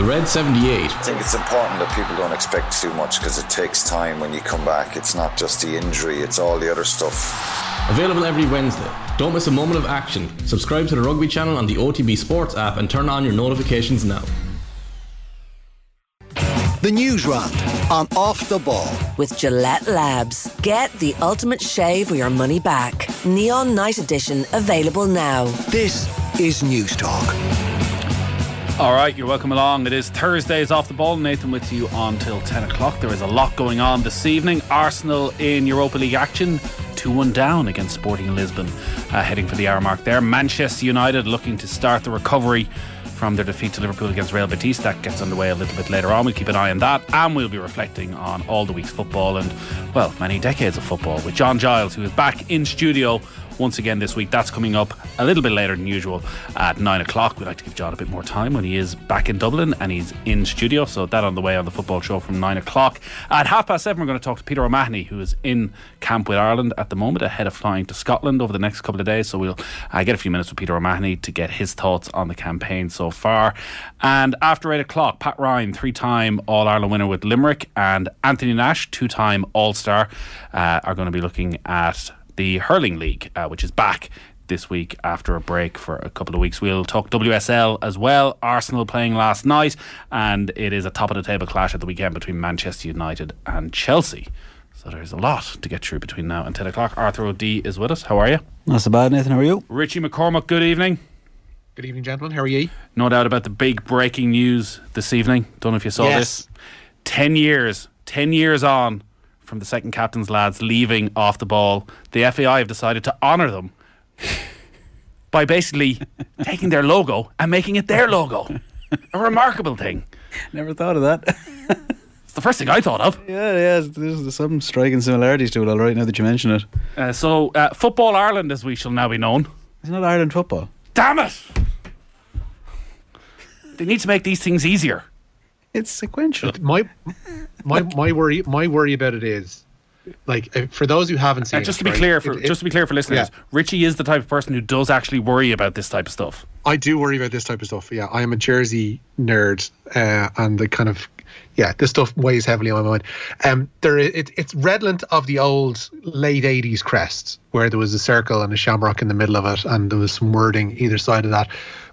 The Red 78. I think it's important that people don't expect too much because it takes time when you come back. It's not just the injury, it's all the other stuff. Available every Wednesday. Don't miss a moment of action. Subscribe to the rugby channel on the OTB Sports app and turn on your notifications now. The news round on Off the Ball. With Gillette Labs. Get the ultimate shave for your money back. Neon Night Edition available now. This is News Talk. All right, you're welcome along. It is Thursdays off the ball. Nathan with you until 10 o'clock. There is a lot going on this evening. Arsenal in Europa League action, 2 1 down against Sporting Lisbon, uh, heading for the hour mark there. Manchester United looking to start the recovery from their defeat to Liverpool against Real Betis. That gets underway a little bit later on. We'll keep an eye on that and we'll be reflecting on all the week's football and, well, many decades of football with John Giles, who is back in studio once again this week. That's coming up a little bit later than usual at nine o'clock. We'd like to give John a bit more time when he is back in Dublin and he's in studio. So that on the way on the football show from nine o'clock. At half past seven, we're going to talk to Peter O'Mahony, who is in camp with Ireland at the moment, ahead of flying to Scotland over the next couple of days. So we'll uh, get a few minutes with Peter O'Mahony to get his thoughts on the campaign so far. And after eight o'clock, Pat Ryan, three-time All Ireland winner with Limerick, and Anthony Nash, two-time All Star, uh, are going to be looking at the Hurling League, uh, which is back this week after a break for a couple of weeks. We'll talk WSL as well. Arsenal playing last night, and it is a top of the table clash at the weekend between Manchester United and Chelsea. So there's a lot to get through between now and 10 o'clock. Arthur O'D is with us. How are you? Not so bad, Nathan. How are you? Richie McCormack, good evening. Good evening, gentlemen. How are you? No doubt about the big breaking news this evening. Don't know if you saw Yes. this. 10 years, 10 years on from the second captain's lads leaving off the ball, the FAI have decided to honour them by basically taking their logo and making it their logo. A remarkable thing. Never thought of that. It's the first thing I thought of. yeah, yeah. There's some striking similarities to it, all right, now that you mention it. Uh, so, uh, Football Ireland, as we shall now be known. Isn't Ireland football? Damn it! They need to make these things easier. It's sequential. My my my worry my worry about it is like uh, for those who haven't seen Uh, just it, to be right, clear for it- it- just to be clear for listeners, Yeah. Richie is the type of person who does actually worry about this type of stuff. I do worry about this type of stuff. Yeah, I am a Jersey nerd, uh, and the kind of yeah, this stuff weighs heavily on my mind. Um, there it, it's redolent of the old late '80s crest, where there was a circle and a shamrock in the middle of it, and there was some wording either side of that.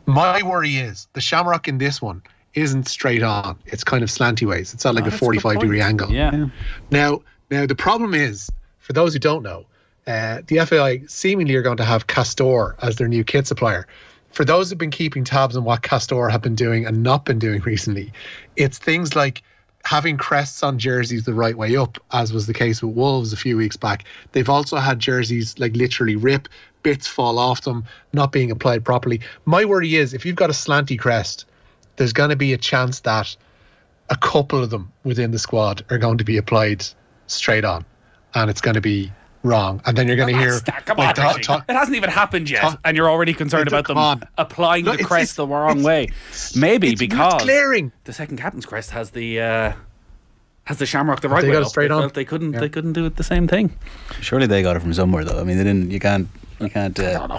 My worry is the shamrock in this one isn't straight on; it's kind of slanty ways. It's at like a Oh, That's good 45 degree angle. Yeah. Now, now the problem is, for those who don't know, uh, the FAI seemingly are going to have Castore as their new kit supplier. For those who've been keeping tabs on what Castore have been doing and not been doing recently, it's things like having crests on jerseys the right way up, as was the case with Wolves a few weeks back. They've also had jerseys like literally rip, bits fall off them, not being applied properly. My worry is if you've got a slanty crest, there's going to be a chance that a couple of them within the squad are going to be applied straight on, and it's going to be wrong. And then you're going to hear That's- Come like, on, ta- Richie. ta- it hasn't even happened yet, ta- and you're already concerned about them on. applying No, the crest it's- the wrong it's- way. Maybe it's because glaring. the second captain's crest has the uh, has the shamrock the right They way got it up. straight they on. felt they couldn't Yeah. they couldn't do it the same thing. Surely they got it from somewhere, though. I mean, they didn't. You can't. You can't. I Uh, don't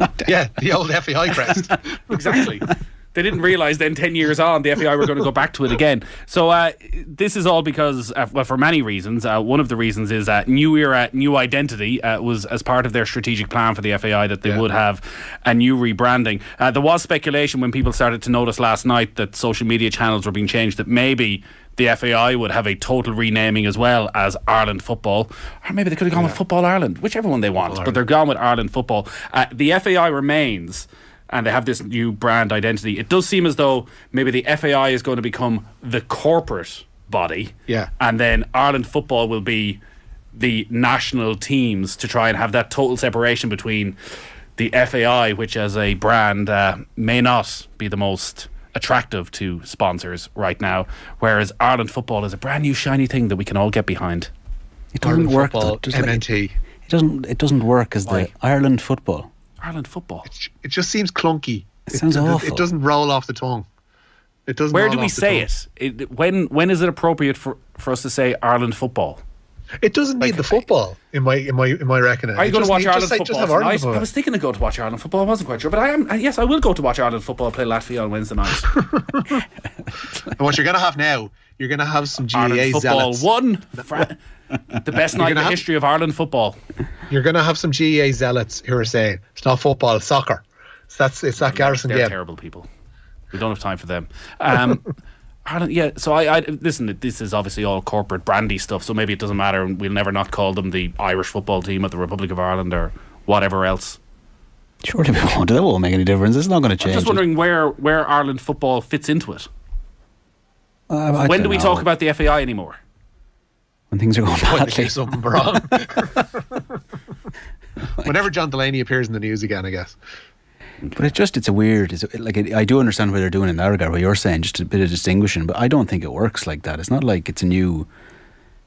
know. yeah, the old FAI crest. exactly. They didn't realise then, 10 years on, the FAI were going to go back to it again. So, uh, this is all because, uh, well, for many reasons. Uh, one of the reasons is uh, new era, new identity uh, was as part of their strategic plan for the FAI that they Yeah. would have a new rebranding. Uh, there was speculation when people started to notice last night that social media channels were being changed that maybe the FAI would have a total renaming as well as Ireland Football. Or maybe they could have gone with Football Ireland, whichever one they want, but they're gone with Ireland Football. Uh, the FAI remains and they have this new brand identity. It does seem as though maybe the FAI is going to become the corporate body. Yeah. And then Ireland football will be the national teams to try and have that total separation between the FAI, which as a brand uh, may not be the most attractive to sponsors right now, whereas Ireland football is a brand new shiny thing that we can all get behind. it doesn't Ireland work. football, though. Just MNT. it doesn't. It doesn't work as the Ireland football. Ireland football. It just seems clunky. It sounds it, awful. It doesn't roll off the tongue. It doesn't. Where roll do we off say it? it? When when is it appropriate for, for us to say Ireland football? It doesn't need the football in my in my in my reckoning. Are you It going to watch Ireland just football Just have tonight? Ireland I football. was thinking of going to watch Ireland football. I wasn't quite sure, but I am. Yes, I will go to watch Ireland football play Latvia on Wednesday night. and what you're going to have now, you're going to have some Ireland football zealots. won. Fra- the best night in the have- history of Ireland football. You're going to have some GAA zealots who are saying it's not football, it's soccer. So that's it's that Garrison They're game. terrible people. We don't have time for them. Um, Ireland, yeah. So I, I listen. This is obviously all corporate brandy stuff. So maybe it doesn't matter, and we'll never not call them the Irish football team of the Republic of Ireland or whatever else. Surely we won't. That won't make any difference. It's not going to change. I'm change. just it. wondering where where Ireland football fits into it. Uh, when don't do we know. talk about the FAI anymore? When things are going When they badly? do something wrong. Whenever John Delaney appears in the news again, I guess. But it just it's a weird. It's like it, I do understand what they're doing in that regard. What you're saying, just a bit of distinguishing, but I don't think it works like that. It's not like it's a new,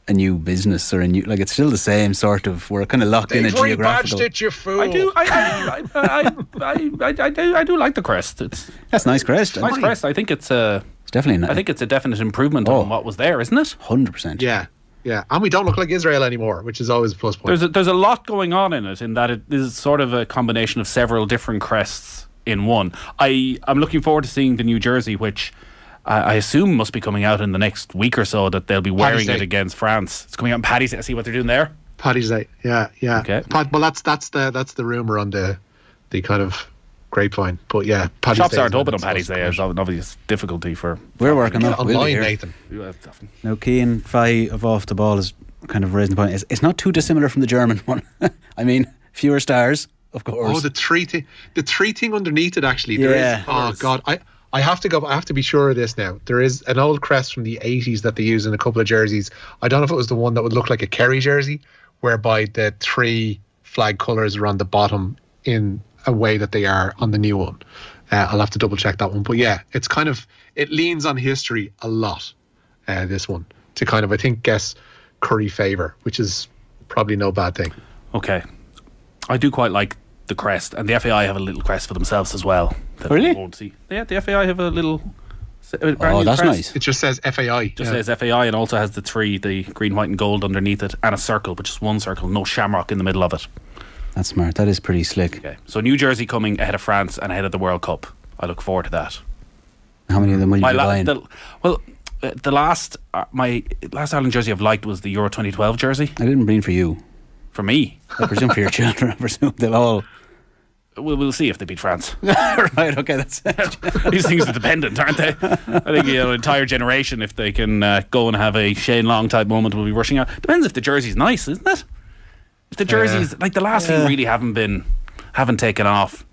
a new business or a new like it's still the same sort of. We're kind of locked in a geographical. it, you fool. I do. I, I, I, I, I, I, I, do. I do like the crest. It's That's nice crest. nice crest. I think it's a. It's definitely nice. I think it's a definite improvement Oh. on what was there, isn't it? hundred percent. Yeah, yeah. And we don't look like Israel anymore, which is always a plus point. There's a, there's a lot going on in it, in that it is sort of a combination of several different crests in one. I I'm looking forward to seeing the New Jersey, which I, I assume must be coming out in the next week or so. That they'll be wearing it against France. It's coming out in Paddy's. Day. See what they're doing there. Paddy's Day. Yeah, yeah. Okay. Pad, well, that's that's the that's the rumor on the the kind of grapevine. But yeah, Paddy's Shops aren't open on Paddy's Day. to There's come an obvious difficulty for. We're working out. on it. We'll be online. Nathan. Now, Keane Fay of off the ball is kind of raising the point. It's, it's not too dissimilar from the German one. I mean, fewer stars, of course. Oh, the three thing, the three thing underneath it actually. There is. Yeah. Oh God, I I have to go. I have to be sure of this now. There is an old crest from the '80s that they use in a couple of jerseys. I don't know if it was the one that would look like a Kerry jersey, whereby the three flag colours are on the bottom in a way that they are on the new one. Uh, I'll have to double check that one. But yeah, it's kind of it leans on history a lot. Uh, this one to kind of I think guess Curry favour, which is probably no bad thing. Okay, I do quite like the crest, and the FAI have a little crest for themselves as well. that Really? we won't see. Yeah, the FAI have a little. a brand oh, new that's crest. nice. It just says FAI. Just yeah. says FAI and also has the three, the green, white, and gold underneath it, and a circle, but just one circle, no shamrock in the middle of it. That's smart. That is pretty slick. Okay, so New Jersey coming ahead of France and ahead of the World Cup. I look forward to that. How many of them will you My be la- the, well, uh, the last uh, my last Ireland jersey I've liked was the Euro 2012 jersey I didn't mean for you. for me. I presume for your children. I presume they'll all. We'll, we'll see if they beat France. right. Okay. That's. These things are dependent, aren't they? I think you know, an entire generation, if they can uh, go and have a Shane Long type moment, will be rushing out. Depends if the jersey's nice, isn't it? If the jerseys, like the last few, Yeah. really haven't been, haven't taken off.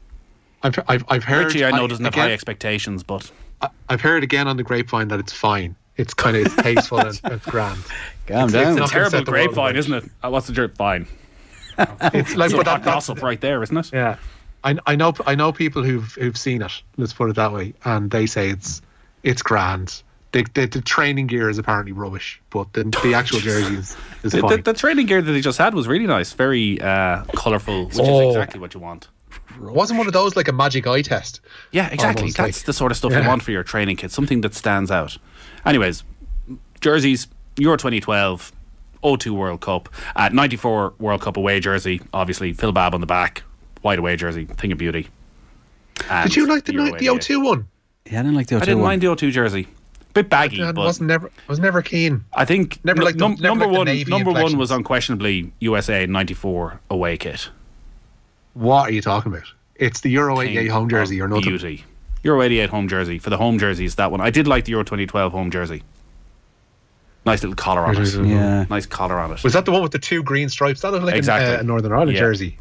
I've, I've, I've heard. Richie, I know doesn't have high expectations, but I- I've heard again on the grapevine that it's fine. It's kind of it's tasteful and it's grand. Calm It's- down. it's a terrible set the world grapevine, isn't it? Uh, what's the jerk? Fine. It's like It's but hot that, that's, gossip right there, isn't it? yeah. I, I know I know people who've who've seen it. Let's put it that way, and they say it's it's grand. The, the, the training gear is apparently rubbish, but the, the actual jersey is, is The, fine. the, the training gear that they just had was really nice, very uh, colourful, which is Oh. exactly what you want. Wasn't one of those like a magic eye test? Yeah, exactly. Almost That's like- the sort of stuff you want for your training kit, something that stands out. Anyways, jerseys, Euro 2012, 02 World Cup, uh, 94 World Cup away jersey, obviously, Phil Babb on the back, white away jersey, thing of beauty. And Did you like the Euro ni- the 88. 02 one? Yeah, I didn't like the I didn't one. mind the 02 jersey. Bit baggy, I but wasn't never was never keen. I think Never nu- liked the- num- never number liked one. navy Number one was unquestionably USA '94 away kit. What are you talking about? It's the Euro 88 home jersey or nothing. Beauty. Euro 88 home jersey. For the home jerseys, that one. I did like the Euro 2012 home jersey. Nice little collar on it. Yeah. Nice collar on it. Was that the one with the two green stripes? That looked like Exactly. a, a Northern Ireland Yeah. jersey.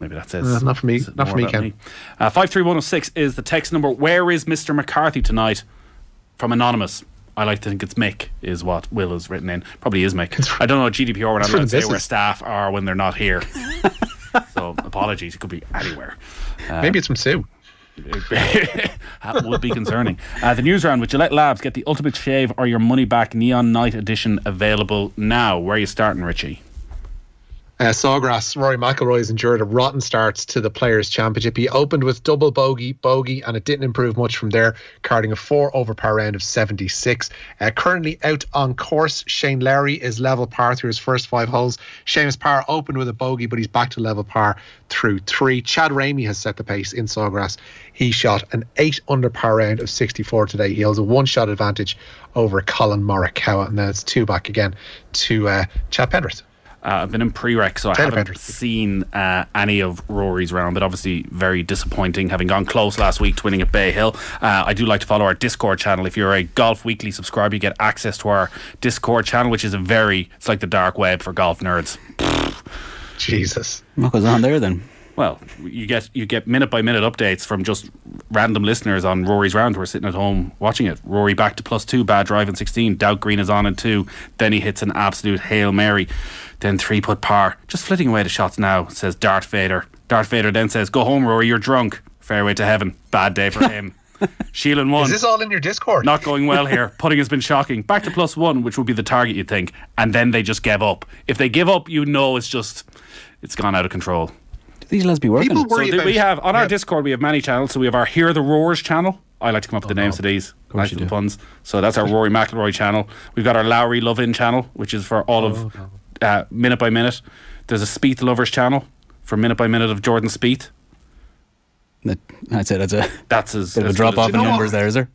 Maybe that says. Uh, not for me- not for me, about Ken. Uh, 53106 is the text number. Where is Mr. McCarthy tonight? From Anonymous. I like to think it's Mick, is what Will has written in. Probably is Mick. I don't know GDPR, not it's allowed to say where staff are when they're not here. so apologies, it could be anywhere. Maybe it's from Sue. that would be concerning. Uh, the news round with Gillette Labs. Get the ultimate shave or your money back neon night edition available now. Where are you starting, Richie? Uh, Sawgrass, Rory McIlroy has endured a rotten start to the Players' Championship. He opened with double bogey, bogey, and it didn't improve much from there, carding a four over par round of 76. Uh, currently out on course, Shane Lowry is level par through his first five holes. Seamus Power opened with a bogey, but he's back to level par through three. Chad Ramey has set the pace in Sawgrass. He shot an eight under par round of 64 today. He holds a one shot advantage over Colin Morikawa, and then it's two back again to uh, Chad Pendrith. Uh, I've been in pre-rec, so I haven't seen uh, any of Rory's round, but obviously very disappointing, having gone close last week to winning at Bay Hill. Uh, I do like to follow our Discord channel. If you're a Golf Weekly subscriber, you get access to our Discord channel, which is a very, it's like the dark web for golf nerds. Jesus. What goes on there then? Well, you get you get minute by minute updates from just random listeners on Rory's round who are sitting at home watching it. Rory back to plus two, bad drive in sixteen. Doubt Green is on in two. Then he hits an absolute hail mary. Then three put par. Just flitting away the shots now. Says Darth Vader. Darth Vader then says, "Go home, Rory. You're drunk. Fairway to heaven. Bad day for him." Sheelan won. Is this all in your Discord? Not going well here. Putting has been shocking. Back to plus one, which would be the target, you'd think. And then they just give up. If they give up, you know it's just, it's gone out of control. Do these lads be working? People it? worry So about- we have on our. Discord we have many channels. So we have our Hear the Roars channel. I like to come up with oh, the names of these. Nice you little do. puns. So that's our Rory McIlroy channel. We've got our Lowry Love In channel, which is for all of oh, uh, minute by minute. There's a Speed Lovers channel for minute by minute of Jordan Spieth. That- That's it. That's a That's as, bit of a as drop off in numbers what? there, is there?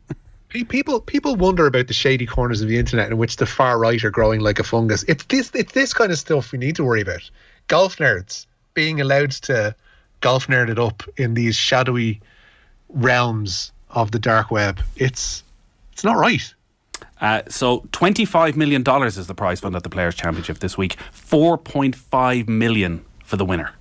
People people wonder about the shady corners of the internet in which the far right are growing like a fungus. It's this it's this kind of stuff we need to worry about. Golf nerds being allowed to golf nerd it up in these shadowy realms of the dark web. It's it's not right. Uh, so twenty-five million dollars is the prize fund at the Players Championship this week. 4.5 million for the winner.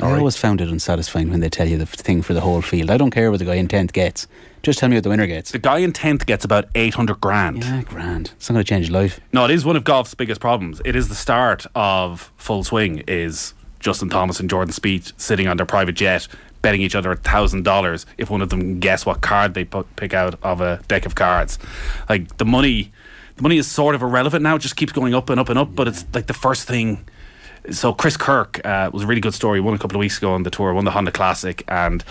I always found it unsatisfying when they tell you the thing for the whole field. I don't care what the guy in tenth gets. Just tell me what the winner gets. The guy in tenth gets about eight hundred grand. Yeah, grand. It's not going to change his life. No, it is one of golf's biggest problems. It is the start of full swing. Is Justin Thomas and Jordan Spieth sitting on their private jet, betting each other a thousand dollars if one of them can guess what card they put, pick out of a deck of cards. Like the money, the money is sort of irrelevant now. It just keeps going up and up and up. But it's like the first thing. So Chris Kirk uh, was a really good story. Won a couple of weeks ago on the tour. Won the Honda Classic and.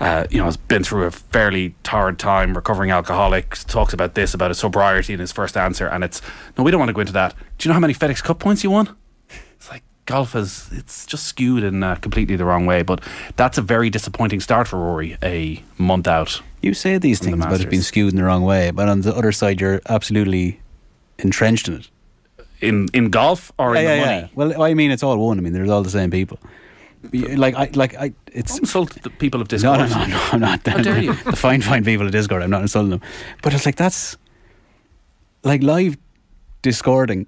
Uh, you know, has been through a fairly torrid time, recovering alcoholic. Talks about this, about his sobriety in his first answer, and it's no, we don't want to go into that. Do you know how many FedEx Cup points he won? Golf is it's just skewed in uh, completely the wrong way. But that's a very disappointing start for Rory. A month out. You say these the things about it being skewed in the wrong way, but on the other side, you're absolutely entrenched in it. in in golf or in the money. Well, I mean, it's all one. I mean, there's all the same people. Like I, like I, it's Don't insult the people of no, Discord. no, no, no. I'm not. How dare you? the fine, fine people at Discord. I'm not insulting them, but it's like that's like live discording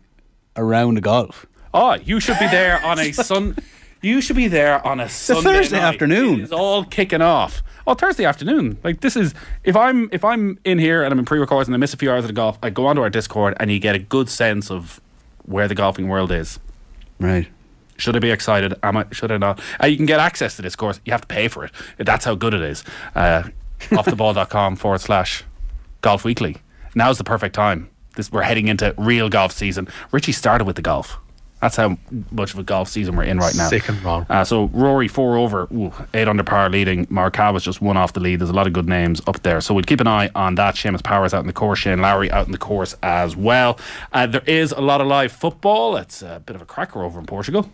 around the golf. Oh, you should be there on a sun. You should be there on a Sunday Thursday night. afternoon. It is all kicking off. Oh, Thursday afternoon. Like this is if I'm if I'm in here and I'm in pre-recording and I miss a few hours of the golf, I go onto our Discord and you get a good sense of where the golfing world is. Right. Should I be excited? Am I? Should I not? Uh, you can get access to this course. You have to pay for it. That's how good it is. Uh, offtheball.com forward slash golf weekly. Now's the perfect time. This we're heading into real golf season. Richie started with the golf. That's how much of a golf season we're in right now. Sick and wrong. Uh, so Rory four over, ooh, eight under par leading. Morikawa's just one off the lead. There's a lot of good names up there, so we'll keep an eye on that. Seamus Powers out in the course, Shane Lowry out in the course as well. Uh, there is a lot of live football. It's a bit of a cracker over in Portugal.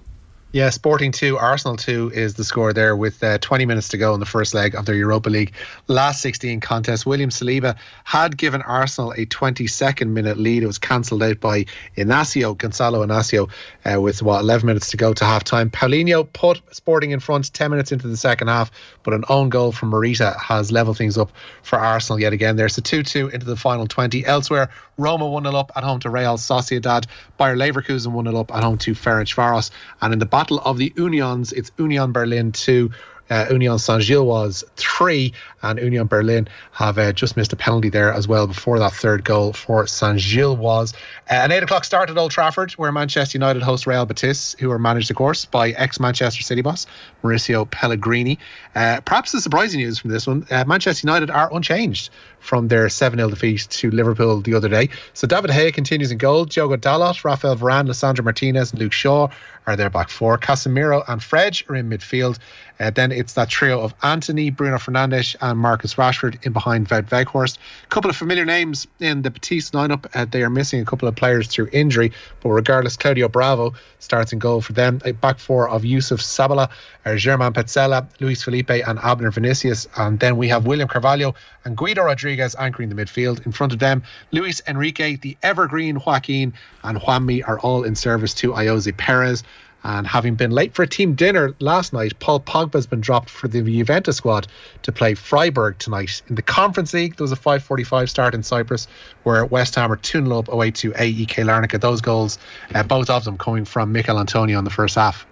Yeah, Sporting 2, Arsenal 2 is the score there with uh, 20 minutes to go in the first leg of their Europa League last 16 contest. William Saliba had given Arsenal a 22nd minute lead. It was cancelled out by Inacio, Gonzalo Inacio, uh, with what, 11 minutes to go to half time. Paulinho put Sporting in front 10 minutes into the second half, but an own goal from Morita has levelled things up for Arsenal yet again. There's a 2 2 into the final 20. Elsewhere, Roma 1 0 up at home to Real Sociedad. Bayer Leverkusen 1 0 up at home to Ferencvaros. And in the Battle of the Unions, it's Union Berlin 2. Uh, Union Saint Gilles was three, and Union Berlin have uh, just missed a penalty there as well before that third goal for Saint Gilles was. Uh, an eight o'clock start at Old Trafford, where Manchester United host Real Betis, who are managed, of course, by ex Manchester City boss Mauricio Pellegrini. Uh, perhaps the surprising news from this one: uh, Manchester United are unchanged from their 7 0 defeat to Liverpool the other day. So David Hay continues in goal. Diogo Dalot, Rafael Varane, Lisandro Martinez, and Luke Shaw are their back four. Casemiro and Fred are in midfield. Uh, then it's that trio of Antony, Bruno Fernandes, and Marcus Rashford in behind Wout Weghorst. A couple of familiar names in the Betis lineup. Uh, they are missing a couple of players through injury, but regardless, Claudio Bravo starts in goal for them. A back four of Youssouf Sabaly, uh, German Pezzella, Luis Felipe, and Abner Vinicius. And then we have William Carvalho and Guido Rodriguez anchoring the midfield. In front of them, Luiz Henrique, the evergreen Joaquin, and Juanmi are all in service to Ayoze Perez. And having been late for a team dinner last night, Paul Pogba has been dropped for the Juventus squad to play Freiburg tonight. In the Conference League, there was a 5.45 start in Cyprus where West Ham are 2 0 up away to AEK Larnaca. Those goals, uh, both of them coming from Michail Antonio in the first half.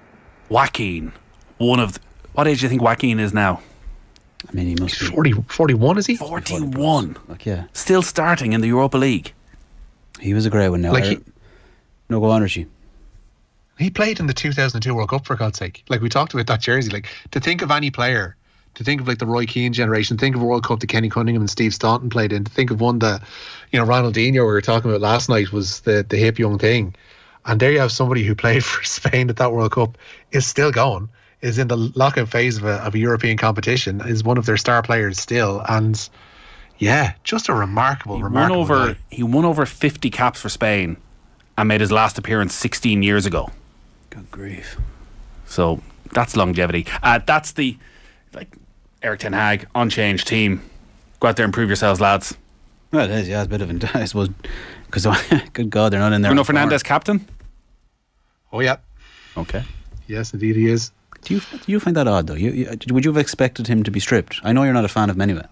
Joaquin, one of the, what age do you think Joaquin is now? I mean, he must be 41, is he? 41. like yeah. Still starting in the Europa League. He was a great one. Now, Like he- no, go on, Richie. He played in the 2002 World Cup for God's sake. Like we talked about that jersey. Like to think of any player, to think of like the Roy Keane generation, think of a World Cup that Kenny Cunningham and Steve Staunton played in. To think of one that, you know, Ronaldinho we were talking about last night was the the hip young thing, and there you have somebody who played for Spain at that World Cup is still going, is in the lockout phase of a, of a European competition, is one of their star players still, and yeah, just a remarkable, He won remarkable. over guy. he won over 50 caps for Spain and made his last appearance 16 years ago. Good grief. So that's longevity. Uh, that's the like Erik Ten Hag unchanged team. Go out there and prove yourselves, lads. Well, it is. Yeah, it's a bit of an. I suppose because good God, they're not in there. Bruno. Fernandes captain. Oh yeah, Okay. yes, indeed he is. Do you do you find that odd though? You, you, would you have expected him to be stripped? I know you're not a fan of Menuet.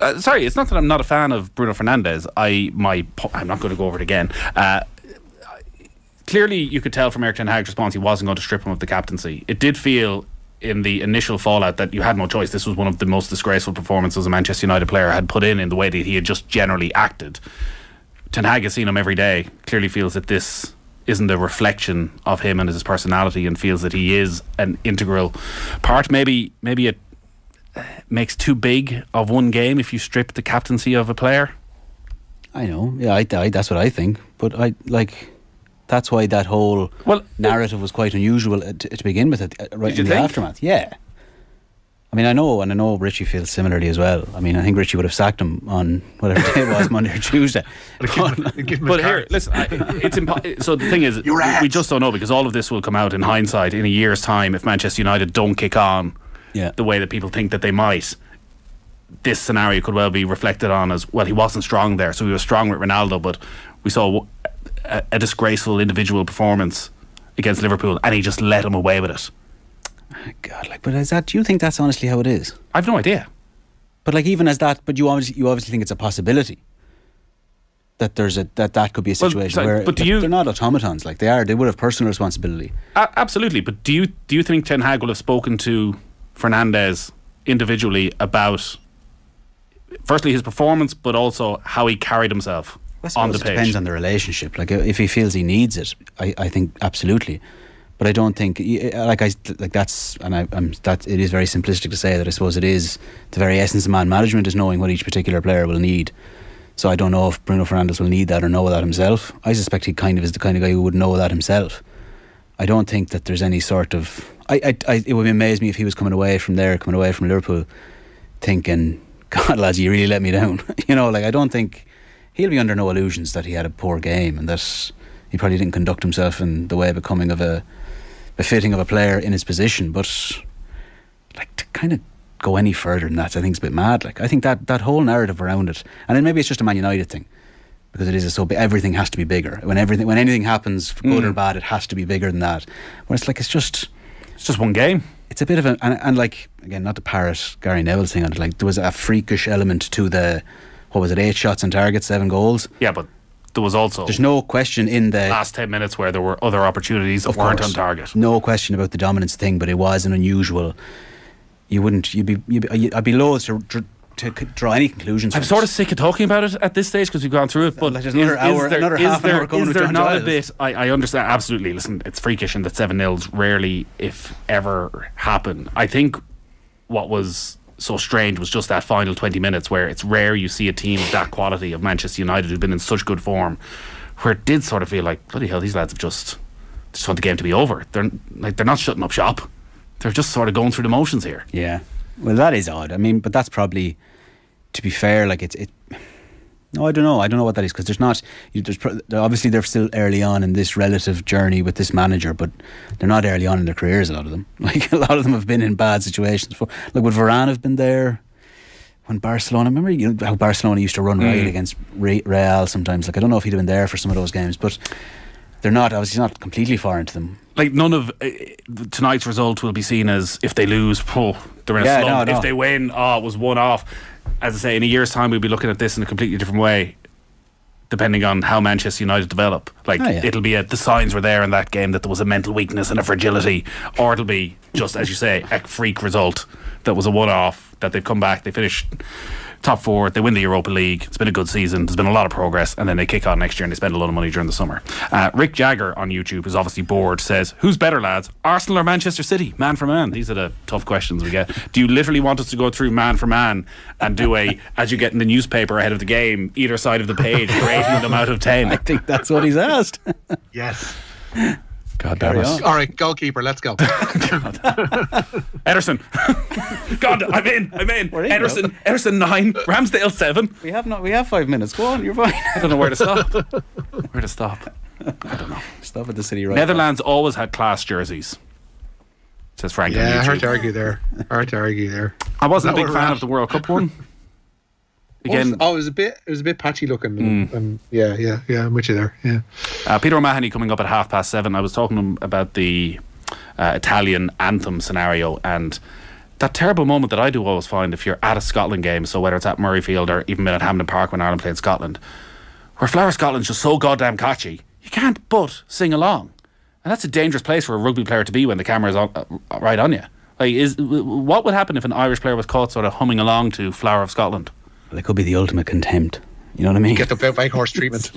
Uh, sorry, it's not that I'm not a fan of Bruno Fernandes. I my I'm not going to go over it again. Uh, clearly, you could tell from Erik Ten Hag's response he wasn't going to strip him of the captaincy. It did feel in the initial fallout that you had no choice. This was one of the most disgraceful performances a Manchester United player had put in in the way that he had just generally acted. Ten Hag has seen him every day. Clearly feels that this isn't a reflection of him and his personality, and feels that he is an integral part. Maybe maybe it makes too big of one game if you strip the captaincy of a player. I know. Yeah, I, I, that's what I think. But I like. That's why that whole Well, narrative was quite unusual to, to begin with. It, uh, right in the think? aftermath. Yeah. I mean, I know, and I know Richie feels similarly as well. I mean, I think Richie would have sacked him on whatever day it was, Monday or Tuesday. Give him- him But here, listen. I, it's impo- so the thing is, we, we just don't know because all of this will come out in hindsight in a year's time if Manchester United don't kick on Yeah. the way that people think that they might. This scenario could well be reflected on as well. He wasn't strong there, so he was strong with Ronaldo, but we saw a, a disgraceful individual performance against Liverpool, and he just let him away with it. God, like, but is that? Do you think that's honestly how it is? I've no idea. But like, even as that, but you obviously, you obviously think it's a possibility that there's a that that could be a Well, situation so- where but do they're- you- they're not automatons. Like they are, they would have personal responsibility. A- absolutely, but do you do you think Ten Hag will have spoken to Fernandes individually about firstly his performance, but also how he carried himself on the pitch? depends on the relationship. Like if he feels he needs it, I, I think absolutely. But I don't think like I like that's and I, I'm that it is very simplistic to say that I suppose it is the very essence of man management is knowing what each particular player will need. So I don't know if Bruno Fernandes will need that or know that himself. I suspect he kind of is the kind of guy who would know that himself. I don't think that there's any sort of. I, I, I it would amaze me if he was coming away from there, coming away from Liverpool, thinking, "God, lads, you really let me down." you know, like I don't think he'll be under no illusions that he had a poor game and that he probably didn't conduct himself in the way becoming of a befitting of a player in his position. But like to kind of go any further than that, I think is a bit mad. Like I think that that whole narrative around it, and then maybe it's just a Man United thing because it is a so big, everything has to be bigger. When everything when anything happens, good or mm. bad, it has to be bigger than that. When it's like it's just It's just one game. it's a bit of a and, and like again not to parrot Gary Neville thing on it. Like there was a freakish element to the what was it eight shots on target, seven goals. Yeah, but there was also There's no question in the last ten minutes where there were other opportunities that of weren't course, on target. No question about the dominance thing, but it was an unusual. You wouldn't. You'd be. You'd be I'd be loath to, to draw any conclusions. I'm sort it. of sick of talking about it at this stage because we've gone through it. But Like there's another is, hour- is there, another is half an there- hour going is there not a bit? I, I understand absolutely. Listen, it's freakish and that seven nils rarely, if ever, happen. I think what was so strange was just that final 20 minutes where it's rare you see a team of that quality of Manchester United who've been in such good form where it did sort of feel like bloody hell these lads have just just want the game to be over they're like they're not shutting up shop they're just sort of going through the motions here Yeah. Well, that is odd. I mean, but that's probably, to be fair, like it's it. No, I don't know. I don't know what that is because there's not. You, there's obviously they're still early on in this relative journey with this manager, but they're not early on in their careers. A lot of them, like a lot of them, have been in bad situations. For, like would Varane have been there when Barcelona? Remember you know how Barcelona used to run riot against Re- Real sometimes. Like I don't know if he'd have been there for some of those games, but they're not obviously not completely foreign to them. like none of uh, tonight's result will be seen as if they lose, oh, they're in a Yeah, slump. no, no. If they win, oh, it was one off. As I say, in a year's time, we'll be looking at this in a completely different way, depending on how Manchester United develop. Like Oh, yeah. it'll be a, the signs were there in that game that there was a mental weakness and a fragility, or it'll be just as you say, a freak result that was a one off that they've come back, they finished top four, they win the Europa League. It's been a good season. There's been a lot of progress, and then they kick on next year and they spend a lot of money during the summer. Uh, Rick Jagger on YouTube is obviously bored. Says, "Who's better, lads? Arsenal or Manchester City? Man for man." These are the tough questions we get. Do you literally want us to go through man for man and do a as you get in the newspaper ahead of the game, either side of the page, rating them out of ten? I think that's what he's asked. Yes. God damn Carry it. All right, goalkeeper, let's go. Ederson. God, I'm in. I'm in. We're in, Ederson. Ederson nine. Ramsdale seven. we have not. We have five minutes. Go on. You're fine. I don't know where to stop. Where to stop? I don't know. Stop at the city right. Netherlands always had class jerseys. Says Frank. yeah, YouTube. hard to argue there. Hard to argue there. I wasn't a big fan we're of the World Cup one. Again, oh, it was a bit. It was a bit patchy looking. And, and yeah, yeah, yeah. I'm with you there. Yeah. uh, Peter O'Mahony coming up at half past seven. I was talking to him about the uh, Italian anthem scenario and that terrible moment that I do always find if you're at a Scotland game, so whether it's at Murrayfield or even been at Hampden Park when Ireland played Scotland, where Flower of Scotland's just so goddamn catchy, you can't but sing along. And that's a dangerous place for a rugby player to be when the camera is on, uh, right on you. Like, is what would happen if an Irish player was caught sort of humming along to Flower of Scotland? Well, it could be the ultimate contempt. You know what I mean? Get the bike horse treatment.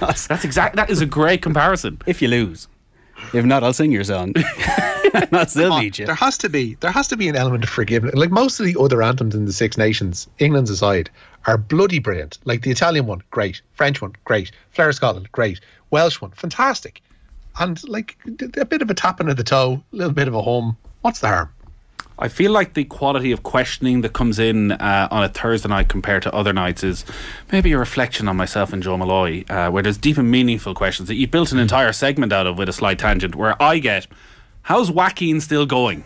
That's exact. That is a great comparison. if you lose. If not, I'll sing your song. I'll still on, beat you. There has to be there has to be an element of forgiveness. Like most of the other anthems in the Six Nations, England's aside, are bloody brilliant. Like the Italian one, great. French one, great. Flower of Scotland, great. Welsh one, fantastic. And like a bit of a tapping of the toe, a little bit of a hum. What's the harm? I feel like the quality of questioning that comes in uh, on a Thursday night compared to other nights is maybe a reflection on myself and Joe Molloy, uh, where there's deep and meaningful questions that you've built an entire segment out of with a slight tangent. Where I get, "How's Joaquin still going?"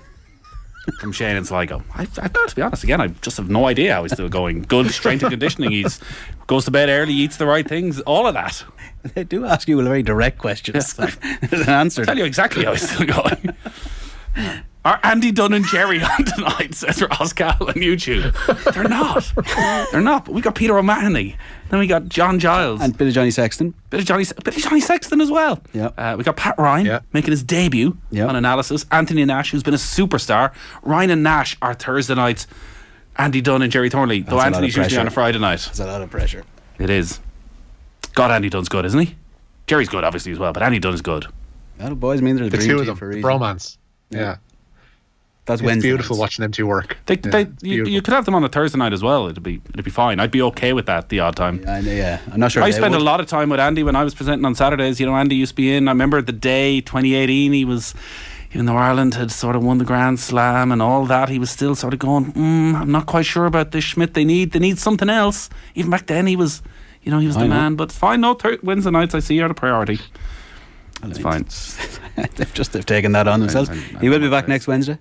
From Shane and Sligo. I, I, to be honest, again, I just have no idea how he's still going. Good strength and conditioning. He's goes to bed early, eats the right things, all of that. They do ask you very direct questions. There's an answer. tell you exactly how he's still going. Are Andy Dunne and Gerry on tonight? Says Ross Cal on YouTube. They're not. They're not. But we got Peter O'Mahony. Then we got John Giles. And bit of Johnny Sexton. bit of Johnny, bit of Johnny Sexton as well. Yeah. Uh, we got Pat Ryan Yeah. making his debut Yeah. on analysis. Anthony Nash, who's been a superstar. Ryan and Nash are Thursday nights. Andy Dunne and Gerry Thornley. Though That's a lot Anthony's usually on a. Friday night. It's a lot of pressure. It is. God, Andy Dunne's good, isn't he? Gerry's good, obviously, as well, but Andy Dunne's good. Well, boys mean they're The dream two of them, for a the reason. bromance. Yeah. That's It's Wednesday. beautiful nights. watching them two work. They, Yeah, they, you, you could have them on a Thursday night as well. It'd be it'd be fine. I'd be okay with that the odd time. I know, yeah, I'm not sure. I they spent a lot of time with Andy when I was presenting on Saturdays. You know, Andy used to be in. I remember the day 2018. He was, even though Ireland had sort of won the Grand Slam and all that, he was still sort of going. Mm, I'm not quite sure about this Schmidt. They need they need something else. Even back then, he was, you know, he was I the know. man. But fine. No, thir- Wednesday nights I see are the priority. It's fine. they've just they've taken that on themselves. I- I- he will be back I- next Wednesday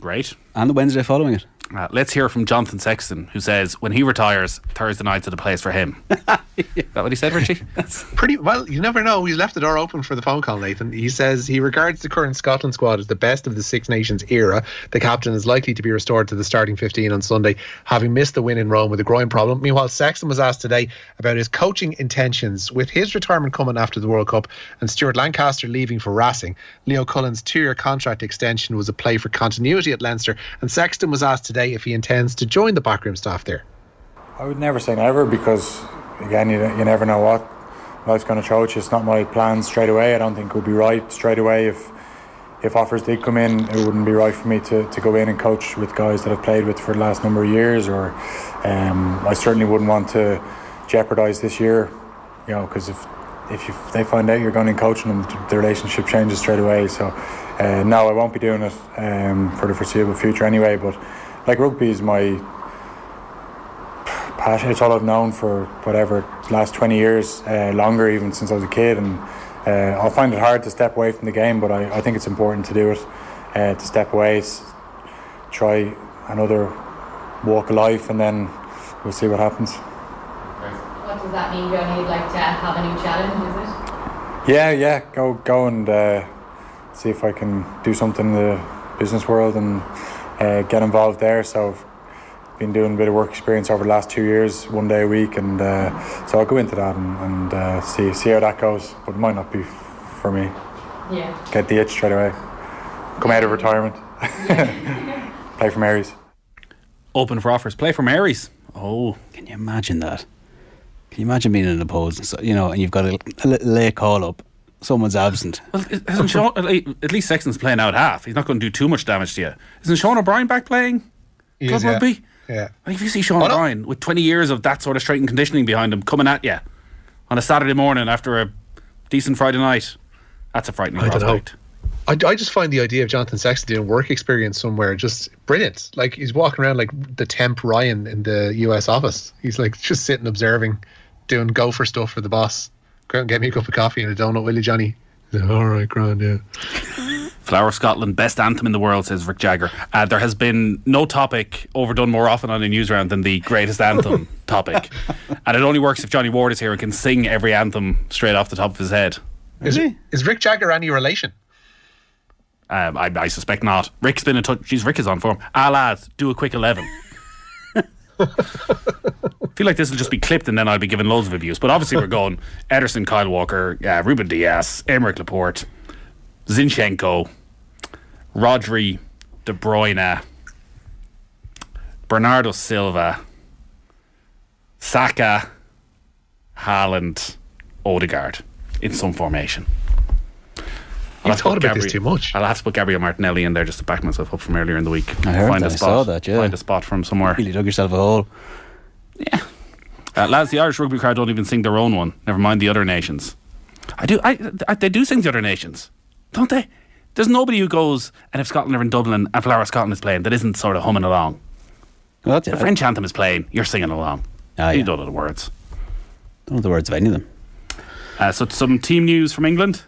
Great. and the Wednesday following it. Uh, let's hear from Jonathan Sexton, who says when he retires, Thursday nights are the place for him. Is that what he said, Richie? Pretty well, you never know. He's left the door open for the phone call, Nathan. He says he regards the current Scotland squad as the best of the Six Nations era. The captain is likely to be restored to the starting 15 on Sunday, having missed the win in Rome with a groin problem. Meanwhile, Sexton was asked today about his coaching intentions. With his retirement coming after the World Cup and Stuart Lancaster leaving for Racing, Leo Cullen's two year contract extension was a play for continuity at Leinster. And Sexton was asked today if he intends to join the backroom staff there. I would never say never because, again, you, you never know what life's going to throw at you. It's not my plan straight away. I don't think it would be right straight away if if offers did come in, it wouldn't be right for me to, to go in and coach with guys that I've played with for the last number of years, or um, I certainly wouldn't want to jeopardise this year, you know, because if if, you, if they find out you're going in coaching them, the relationship changes straight away. So, uh, no, I won't be doing it um, for the foreseeable future anyway. But like rugby is my passion. It's all I've known for whatever last 20 years, uh, longer even since I was a kid, and uh, I'll find it hard to step away from the game. But I, I think it's important to do it, uh, to step away, try another walk of life, and then we'll see what happens. What does that mean, Johnny? You'd like to have a new challenge, is it? Yeah, yeah. Go, go, and uh, see if I can do something in the business world and uh, get involved there. So, I've been doing a bit of work experience over the last two years, one day a week, and uh, so I'll go into that and, and uh, see see how that goes. But it might not be f- for me. Yeah. Get the itch straight away. Come out of retirement. Play for Mary's. Open for offers. Play for Mary's. Oh, Can you imagine that? Can you imagine being in a pose, so, you know, and you've got a, a late call up, someone's absent. well, it hasn't Sean, at least Sexton's playing out half. He's not going to do too much damage to you. Isn't Sean O'Brien back playing? He Club is, yeah. rugby? Yeah. Like if you see Sean Oh, no. O'Brien with 20 years of that sort of strength and conditioning behind him coming at you on a Saturday morning after a decent Friday night, that's a frightening I prospect. I, I just find the idea of Jonathan Sexton doing work experience somewhere just brilliant. Like he's walking around like the temp Ryan in the US office. He's like just sitting observing, doing gopher stuff for the boss. Go and get me a cup of coffee and a donut, will you, Johnny? He's like, All right, grand, yeah. Flower of Scotland, best anthem in the world, says Rick Jagger. Uh, there has been no topic overdone more often on a news round than the greatest anthem topic. And it only works if Johnny Ward is here and can sing every anthem straight off the top of his head. Is, is Rick Jagger any relation? Um, I, I suspect not. Rick's been in touch. Jeez, Rick is on form. Ah, lads, do a quick 11. I feel like this will just be clipped and then I'll be given loads of abuse. But obviously, we're going Ederson, Kyle Walker, uh, Ruben Dias, Aymeric Laporte, Zinchenko, Rodri, De Bruyne, Bernardo Silva, Saka, Haaland, Odegaard in some formation. I'll You have thought put about this Gabri- too much. I'll have to put Gabriel Martinelli in there just to back myself up from earlier in the week. I heard find that, a I spot. saw that, yeah. Find a spot from somewhere. Really dug yourself a hole. Uh, lads, the Irish rugby crowd don't even sing their own one. Never mind the other nations. I do. I, I they do sing the other nations, don't they? There's nobody who goes and if Scotland are in Dublin and Flower Scotland is playing that isn't sort of humming along. Well, that's The it. French anthem is playing. You're singing along. Ah, You yeah. don't know the words. don't know the words of any of them. Uh, so some team news from England.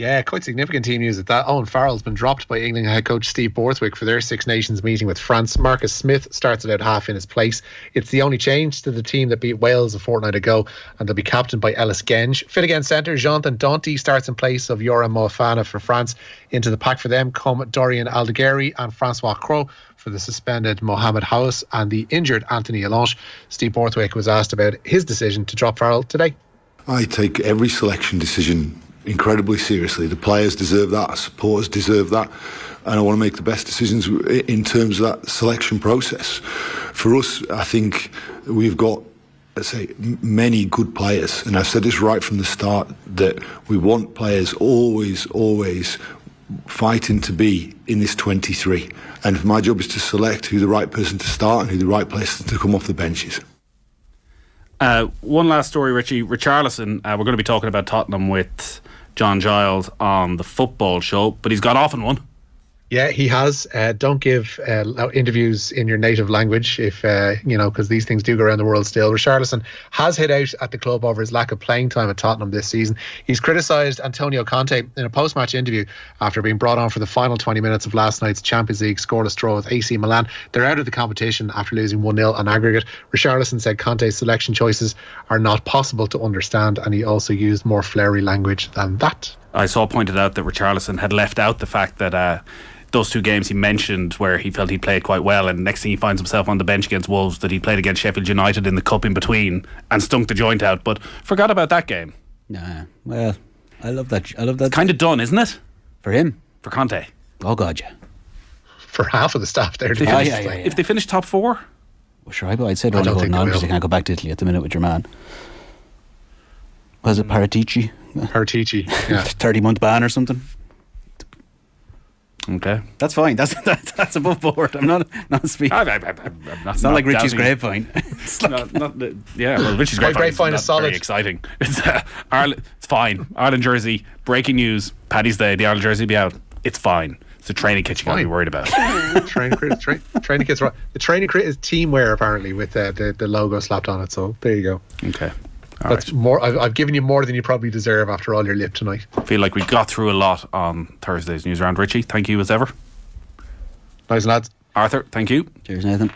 Yeah, quite significant team news at that. Owen Farrell's been dropped by England head coach Steve Borthwick for their Six Nations meeting with France. Marcus Smith starts out half in his place. It's the only change to the team that beat Wales a fortnight ago, and they'll be captained by Ellis Genge. Fit again centre, Jonathan Danty starts in place of Yoram Moefana for France. Into the pack for them come Dorian Aldegheri and Francois Cros for the suspended Mohamed Haouas and the injured Anthony Alonge. Steve Borthwick was asked about his decision to drop Farrell today. I take every selection decision incredibly seriously. The players deserve that, supporters deserve that, and I want to make the best decisions in terms of that selection process. For us, I think we've got. Let's say many good players, and I've said this right from the start that we want players always, always fighting to be in this 23. And my job is to select who the right person to start and who the right person to come off the bench is. Uh, one last story, Richie. Richarlison, uh, we're going to be talking about Tottenham with John Giles on the football show, but he's got off in one. Yeah, he has. Uh, don't give uh, interviews in your native language, if uh, you know, because these things do go around the world still. Richarlison has hit out at the club over his lack of playing time at Tottenham this season. He's criticised Antonio Conte in a post-match interview after being brought on for the final 20 minutes of last night's Champions League scoreless draw with AC Milan. They're out of the competition after losing 1-0 on aggregate. Richarlison said Conte's selection choices are not possible to understand, and he also used more flary language than that. I saw pointed out that Richarlison had left out the fact that uh, those two games he mentioned where he felt he played quite well, and next thing he finds himself on the bench against Wolves, that he played against Sheffield United in the cup in between and stunk the joint out, but forgot about that game. Nah, well, I love that. I love that. Kind of done, isn't it? For him? For Conte. Oh, God, yeah. For half of the staff there. to If be they, honest. yeah, yeah, yeah. if they finish top four, Well, sure, I- I'd say they're I only don't holding think on because they can't go back to Italy at the minute with your man. Was it Paratici? Paratici, yeah. 30 month ban or something? Okay. That's fine. That's that, that's above board. I'm not not speaking. I, I, I, I'm not, It's not like Richie's doubting- grapevine. It's like- Not, not the, yeah, well, Richie's My grapevine, grapevine is, is solid. Very exciting. It's uh, Ireland. It's fine. Ireland jersey. Breaking news. Paddy's Day. The Ireland jersey will be out. It's fine. It's a training kit you got to be worried about. training kit, tra- training kit's right. The training kit is teamwear apparently with uh, the the logo slapped on it. So there you go. Okay. All That's right. more. I've, I've given you more than you probably deserve after all your lip tonight. I feel like we got through a lot on Thursday's news round. Richie, thank you as ever. Nice lads. Arthur, thank you. Cheers, Nathan.